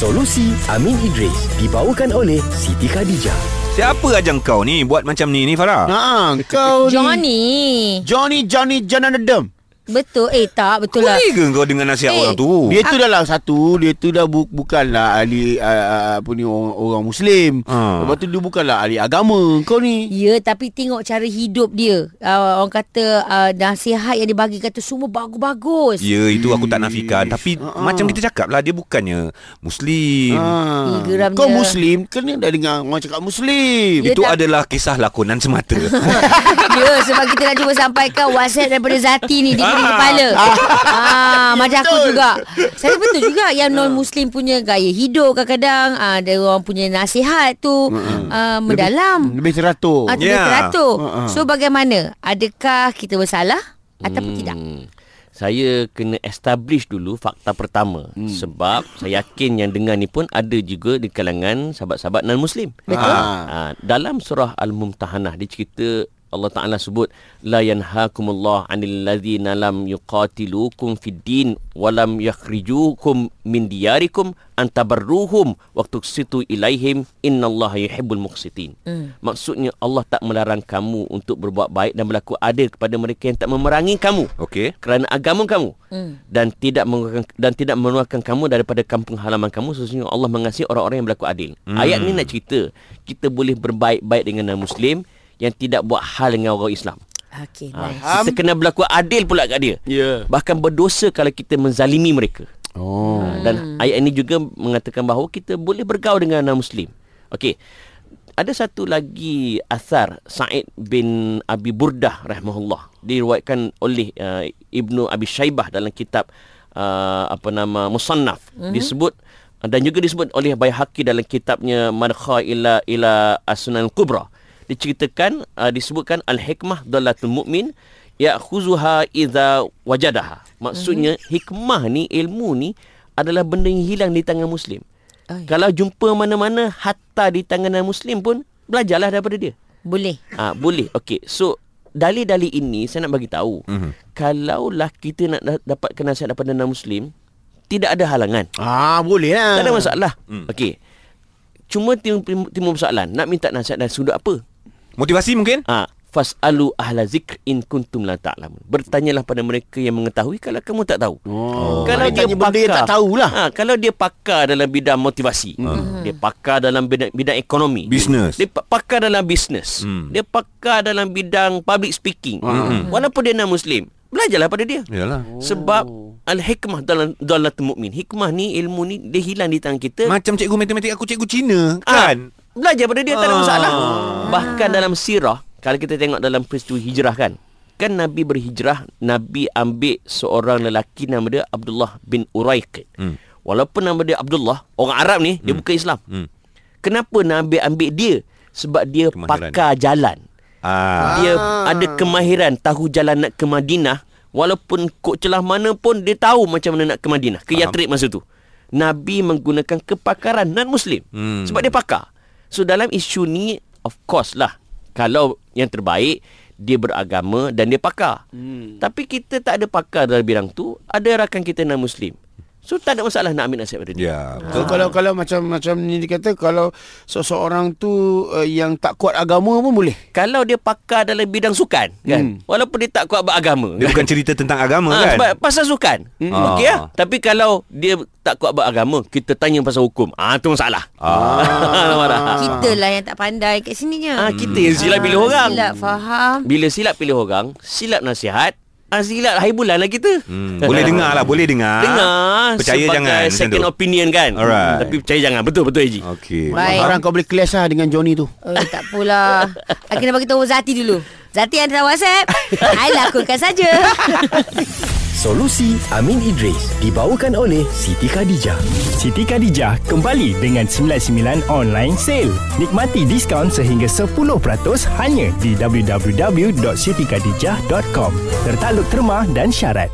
Solusi Amin Idris dibawakan oleh Siti Khadijah. Siapa ajang kau ni buat macam ni ni Farah? Ha, kau ni Johnny. Johnny Johnny Jananadam. Betul. Eh tak, betul lah. Boleh ke kau dengar nasihat Eh. orang tu? Dia tu dah lah satu, dia tu dah bu- bukanlah ahli uh, apa ni orang, orang muslim. Ha. Lepas tu dia bukanlah ahli agama. Kau ni Ya, tapi tengok cara hidup dia. Uh, orang kata uh, nasihat yang dibagi kata semua bagus-bagus. Ya, itu aku tak nafikan. Tapi Ha-ha. macam kita cakap lah, dia bukannya Muslim. ha. Eh, Kau dia. muslim, kena dah dengar orang cakap muslim. Ya, Itu tak- adalah kisah lakonan semata. ya, sebab kita nak cuba sampaikan WhatsApp daripada Zati ni. Dia pening kepala. ah, macam aku juga. Saya betul juga yang non-Muslim punya gaya hidup kadang-kadang. Ah, ada orang punya nasihat tu ah, mendalam. Lebih teratur. Ah, Ya. yeah. teratur. Ha-ha. So bagaimana? Adakah kita bersalah ataupun tidak? Hmm. Saya kena establish dulu fakta pertama hmm. sebab saya yakin yang dengar ni pun ada juga di kalangan sahabat-sahabat non muslim. Betul. Ha, dalam surah Al-Mumtahanah dia cerita Allah Taala sebut la yanhaakumullah 'anil ladzina lam yuqatilukum fid din wa lam yakhrijukum min diyarikum an tabarruhum wa tuqsitu ilaihim innallaha yuhibbul muqsitin. Hmm. Maksudnya Allah tak melarang kamu untuk berbuat baik dan berlaku adil kepada mereka yang tak memerangi kamu Okey. kerana agama kamu Hmm. dan tidak mengeluarkan dan tidak mengeluarkan kamu daripada kampung halaman kamu sesungguhnya Allah mengasihi orang-orang yang berlaku adil. Hmm. Ayat ni nak cerita kita boleh berbaik-baik dengan muslim yang tidak buat hal dengan orang Islam. Okey, Ha, nice. kita kena berlaku adil pula kat dia. Ya. Bahkan berdosa kalau kita menzalimi mereka. Oh. Ha, dan ayat ini juga mengatakan bahawa kita boleh bergaul dengan non muslim. Okey. Ada satu lagi asar Sa'id bin Abi Burdah rahimahullah diriwayatkan oleh uh, Ibnu Abi Syaibah dalam kitab uh, apa nama Musannaf mm-hmm. disebut dan juga disebut oleh Baihaqi dalam kitabnya Madkha ila ila As-Sunan Kubra diceritakan uh, disebutkan al-hikmah dalatul mu'min ya'khuzuha idza wajadaha maksudnya mm-hmm. hikmah ni ilmu ni adalah benda yang hilang di tangan muslim Ai. kalau jumpa mana-mana hatta di tangan muslim pun belajarlah daripada dia Boleh. Ah boleh. Okey. So dalil-dalil ini saya nak bagi tahu. Mhm. Mm-hmm. Kalaulah kita nak da- dapatkan nasihat daripada non muslim, tidak ada halangan. Ah, boleh lah. Tak ada masalah. Hmm. Mm. Okey. Cuma timbul, timbul persoalan, nak minta nasihat dari sudut apa? Motivasi mungkin? Ah, fasalu ahla zikr in kuntum la ta'lamun. Bertanyalah pada mereka yang mengetahui kalau kamu tak tahu. Oh. Kalau dia Maknanya benda yang tak tahulah. Ha, kalau dia pakar dalam bidang motivasi, hmm. dia pakar dalam bidang, bidang ekonomi, Business. Dia pa- pakar dalam bisnes. Hmm. Dia pakar dalam bidang public speaking. Hmm. Walaupun dia non muslim, belajarlah pada dia. Yalah. Sebab al-hikmah dalam dalatul mukmin. Hikmah ni ilmu ni dia hilang di tangan kita. Macam cikgu matematik aku cikgu Cina Ah, kan? Belajar pada dia tak ada Ah. masalah. Bahkan dalam sirah, kalau kita tengok dalam peristiwa hijrah kan. Kan Nabi berhijrah, Nabi ambil seorang lelaki nama dia Abdullah bin Uraiq. Hmm. Walaupun nama dia Abdullah, orang Arab ni, dia bukan Islam. Hmm. Kenapa Nabi ambil dia? Sebab dia Kemahiran. pakar jalan. Ah. Dia ada kemahiran tahu jalan nak ke Madinah. Walaupun kok celah mana pun dia tahu macam mana nak ke Madinah. Ke Faham. Yatrib masa tu. Nabi menggunakan kepakaran non-Muslim. Hmm. Sebab dia pakar. So dalam isu ni, of course lah. Kalau yang terbaik, dia beragama dan dia pakar. Hmm. Tapi kita tak ada pakar dalam bidang tu. Ada rakan kita non-Muslim. So tak ada masalah nak ambil nasihat pada dia. Ya. So, kalau kalau macam macam ni dikata kalau seseorang tu uh, yang tak kuat agama pun boleh. Kalau dia pakar dalam bidang sukan kan. Hmm. Walaupun dia tak kuat beragama. Dia kan? bukan cerita tentang agama Ha, kan? sebab pasal sukan. Hmm. Ah. Okey lah. Tapi kalau dia tak kuat beragama, kita tanya pasal hukum. Ah tu masalah. Ah. Marah. Kita lah yang tak pandai kat sininya. Ah kita yang silap pilih orang. Silap faham. Bila silap pilih orang, silap nasihat, ah silap haibulan lah kita. Hmm, boleh dengar lah, boleh dengar. Dengar Percaya jangan macam second tu. opinion kan. Alright. Tapi percaya jangan. Betul betul Haji. Okey. Baik. Sekarang kau boleh clash lah dengan Johnny tu. Oh, tak. I kena bagi tahu Zati dulu. Zati ada WhatsApp. I lakukan saja. Solusi Amin Idris dibawakan oleh Siti Khadijah. Siti Khadijah kembali dengan 99 online sale. Nikmati diskaun sehingga 10% hanya di www.sitikadijah.com. Tertakluk terma dan syarat.